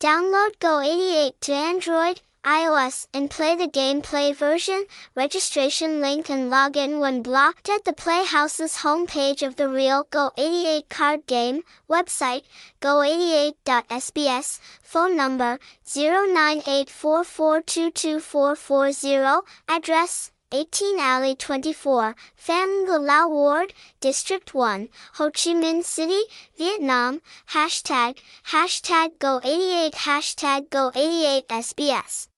Download Go 88 to Android, iOS, and play the gameplay version. Registration link and login when blocked at the Playhouse's homepage of the real Go 88 card game website, go88.sbs, phone number 0984422440, address 18 Alley 24, Pham Lao Ward, District 1, Ho Chi Minh City, Vietnam, hashtag, hashtag Go88, hashtag Go88SBS.